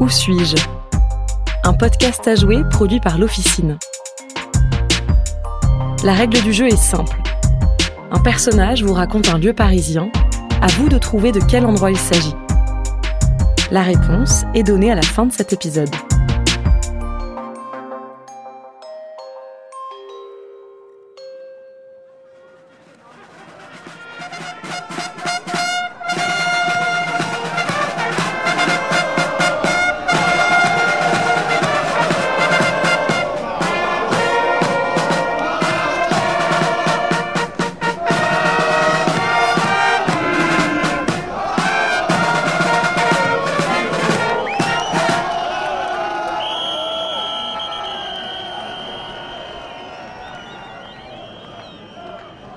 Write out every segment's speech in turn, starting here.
Où suis-je? Un podcast à jouer produit par l'Officine. La règle du jeu est simple. Un personnage vous raconte un lieu parisien, à vous de trouver de quel endroit il s'agit. La réponse est donnée à la fin de cet épisode.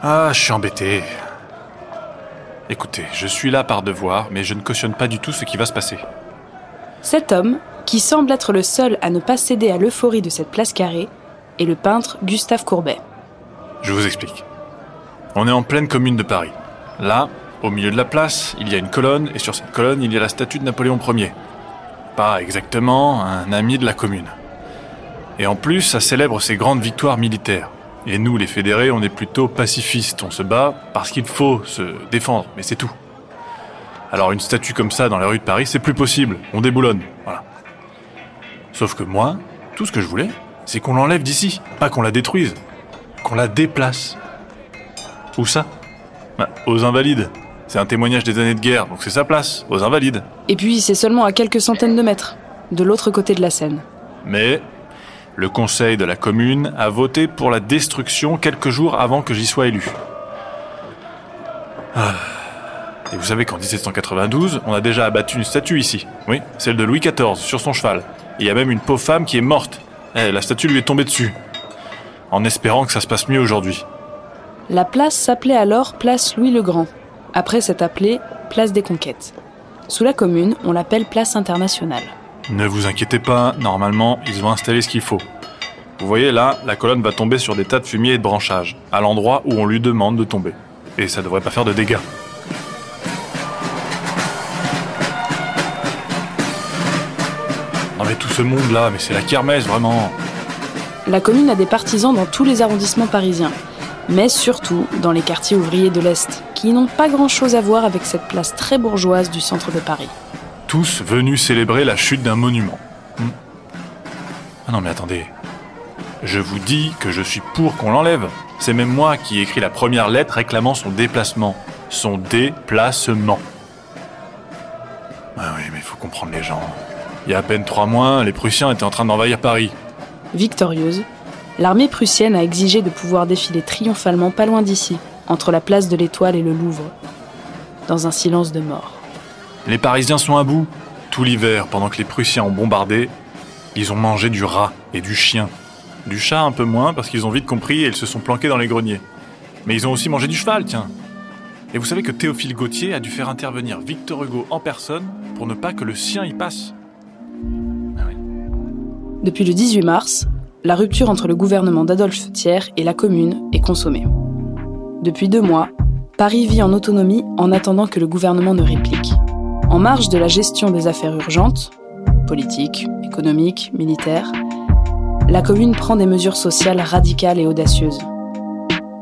Ah, je suis embêté. Écoutez, je suis là par devoir, mais je ne cautionne pas du tout ce qui va se passer. Cet homme, qui semble être le seul à ne pas céder à l'euphorie de cette place carrée, est le peintre Gustave Courbet. Je vous explique. On est en pleine commune de Paris. Là, au milieu de la place, il y a une colonne, et sur cette colonne, il y a la statue de Napoléon Ier. Pas exactement un ami de la commune. Et en plus, ça célèbre ses grandes victoires militaires. Et nous, les fédérés, on est plutôt pacifistes. On se bat parce qu'il faut se défendre, mais c'est tout. Alors une statue comme ça dans la rue de Paris, c'est plus possible. On déboulonne. Voilà. Sauf que moi, tout ce que je voulais, c'est qu'on l'enlève d'ici. Pas qu'on la détruise. Qu'on la déplace. Où ça? Bah, Aux Invalides. C'est un témoignage des années de guerre, donc c'est sa place, aux Invalides. Et puis, c'est seulement à quelques centaines de mètres, de l'autre côté de la Seine. Mais le conseil de la commune a voté pour la destruction quelques jours avant que j'y sois élu. Ah. Et vous savez qu'en 1792, on a déjà abattu une statue ici. Oui, celle de Louis XIV, sur son cheval. Il y a même une pauvre femme qui est morte. Eh, la statue lui est tombée dessus. En espérant que ça se passe mieux aujourd'hui. La place s'appelait alors Place Louis le Grand. Après s'être appelée Place des Conquêtes. Sous la commune, on l'appelle Place Internationale. Ne vous inquiétez pas, normalement, ils ont installé ce qu'il faut. Vous voyez là, la colonne va tomber sur des tas de fumier et de branchages, à l'endroit où on lui demande de tomber. Et ça devrait pas faire de dégâts. Non mais tout ce monde là, mais c'est la kermesse vraiment. La commune a des partisans dans tous les arrondissements parisiens, mais surtout dans les quartiers ouvriers de l'Est, qui n'ont pas grand-chose à voir avec cette place très bourgeoise du centre de Paris. Tous venus célébrer la chute d'un monument. Hmm. Ah non mais attendez. Je vous dis que je suis pour qu'on l'enlève. C'est même moi qui ai écrit la première lettre réclamant son déplacement. Son déplacement. Ah oui, mais il faut comprendre les gens. Il y a à peine trois mois, les Prussiens étaient en train d'envahir Paris. Victorieuse, l'armée prussienne a exigé de pouvoir défiler triomphalement pas loin d'ici, entre la place de l'Étoile et le Louvre, dans un silence de mort. Les Parisiens sont à bout. Tout l'hiver, pendant que les Prussiens ont bombardé, ils ont mangé du rat et du chien. Du chat un peu moins, parce qu'ils ont vite compris et ils se sont planqués dans les greniers. Mais ils ont aussi mangé du cheval, tiens. Et vous savez que Théophile Gautier a dû faire intervenir Victor Hugo en personne pour ne pas que le sien y passe. Ah. Depuis le 18 mars, la rupture entre le gouvernement d'Adolphe Thiers et la commune est consommée. Depuis deux mois, Paris vit en autonomie en attendant que le gouvernement ne réplique. En marge de la gestion des affaires urgentes, politiques, économiques, militaires, la commune prend des mesures sociales radicales et audacieuses.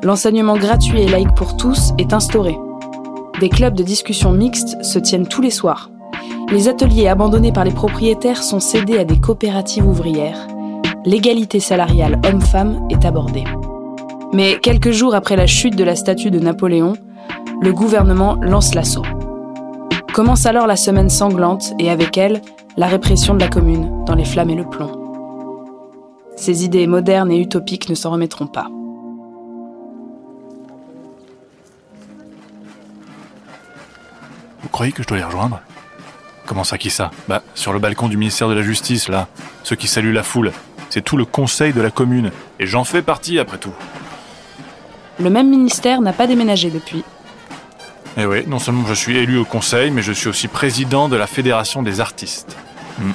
L'enseignement gratuit et laïque pour tous est instauré. Des clubs de discussion mixtes se tiennent tous les soirs. Les ateliers abandonnés par les propriétaires sont cédés à des coopératives ouvrières. L'égalité salariale homme-femme est abordée. Mais quelques jours après la chute de la statue de Napoléon, le gouvernement lance l'assaut. Commence alors la semaine sanglante et avec elle, la répression de la commune dans les flammes et le plomb. Ces idées modernes et utopiques ne s'en remettront pas. Vous croyez que je dois les rejoindre? Comment ça, qui ça? Bah, sur le balcon du ministère de la Justice, là. Ceux qui saluent la foule. C'est tout le conseil de la commune. Et j'en fais partie, après tout. Le même ministère n'a pas déménagé depuis. Eh oui, non seulement je suis élu au conseil, mais je suis aussi président de la Fédération des artistes. Hmm.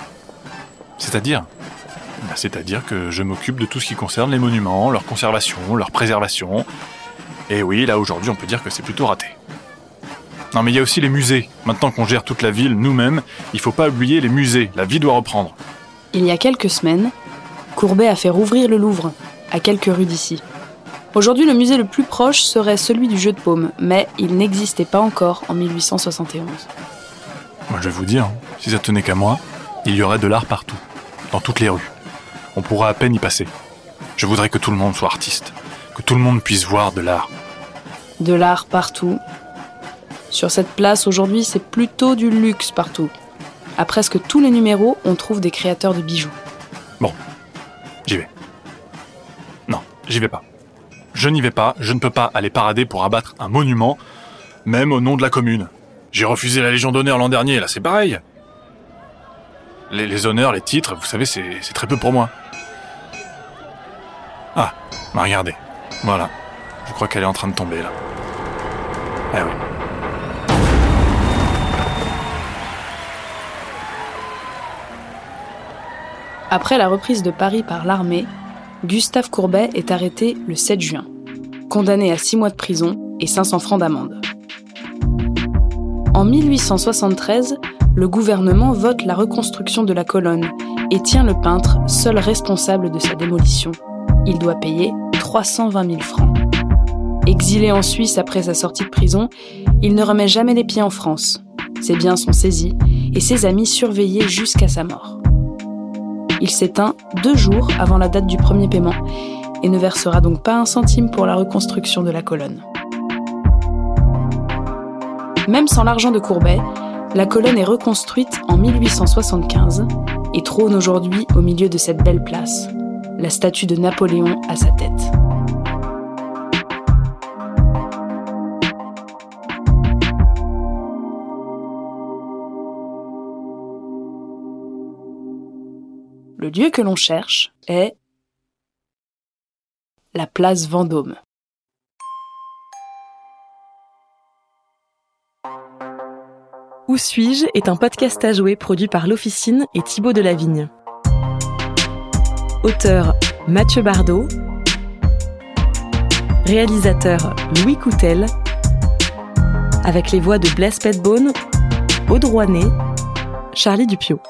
C'est-à-dire? Bah, C'est-à-dire que je m'occupe de tout ce qui concerne les monuments, leur conservation, leur préservation. Et oui, là aujourd'hui, on peut dire que c'est plutôt raté. Non mais il y a aussi les musées. Maintenant qu'on gère toute la ville nous-mêmes, il faut pas oublier les musées. La vie doit reprendre. Il y a quelques semaines, Courbet a fait rouvrir le Louvre, à quelques rues d'ici. Aujourd'hui, le musée le plus proche serait celui du jeu de paume, mais il n'existait pas encore en 1871. Moi, je vais vous dire, si ça tenait qu'à moi, il y aurait de l'art partout, dans toutes les rues. On pourra à peine y passer. Je voudrais que tout le monde soit artiste, que tout le monde puisse voir de l'art. De l'art partout. Sur cette place, aujourd'hui, c'est plutôt du luxe partout. À presque tous les numéros, on trouve des créateurs de bijoux. Bon, j'y vais. Non, j'y vais pas. Je n'y vais pas, je ne peux pas aller parader pour abattre un monument, même au nom de la commune. J'ai refusé la Légion d'honneur l'an dernier, là c'est pareil. Les, honneurs, les titres, vous savez, c'est très peu pour moi. Ah, regardez. Voilà. Je crois qu'elle est en train de tomber là. Eh oui. Après la reprise de Paris par l'armée, Gustave Courbet est arrêté le 7 juin, condamné à 6 mois de prison et 500 francs d'amende. En 1873, le gouvernement vote la reconstruction de la colonne et tient le peintre seul responsable de sa démolition. Il doit payer 320 000 francs. Exilé en Suisse après sa sortie de prison, il ne remet jamais les pieds en France. Ses biens sont saisis et ses amis surveillés jusqu'à sa mort. Il s'éteint deux jours avant la date du premier paiement et ne versera donc pas un centime pour la reconstruction de la colonne. Même sans l'argent de Courbet, la colonne est reconstruite en 1875 et trône aujourd'hui au milieu de cette belle place, la statue de Napoléon à sa tête. Le lieu que l'on cherche est la place Vendôme. Où suis-je est un podcast à jouer produit par l'Officine et Thibaut Delavigne. Auteur Mathieu Bardot. Réalisateur Louis Coutel. Avec les voix de Blaise Petbone, Rouanet, Charlie Dupio.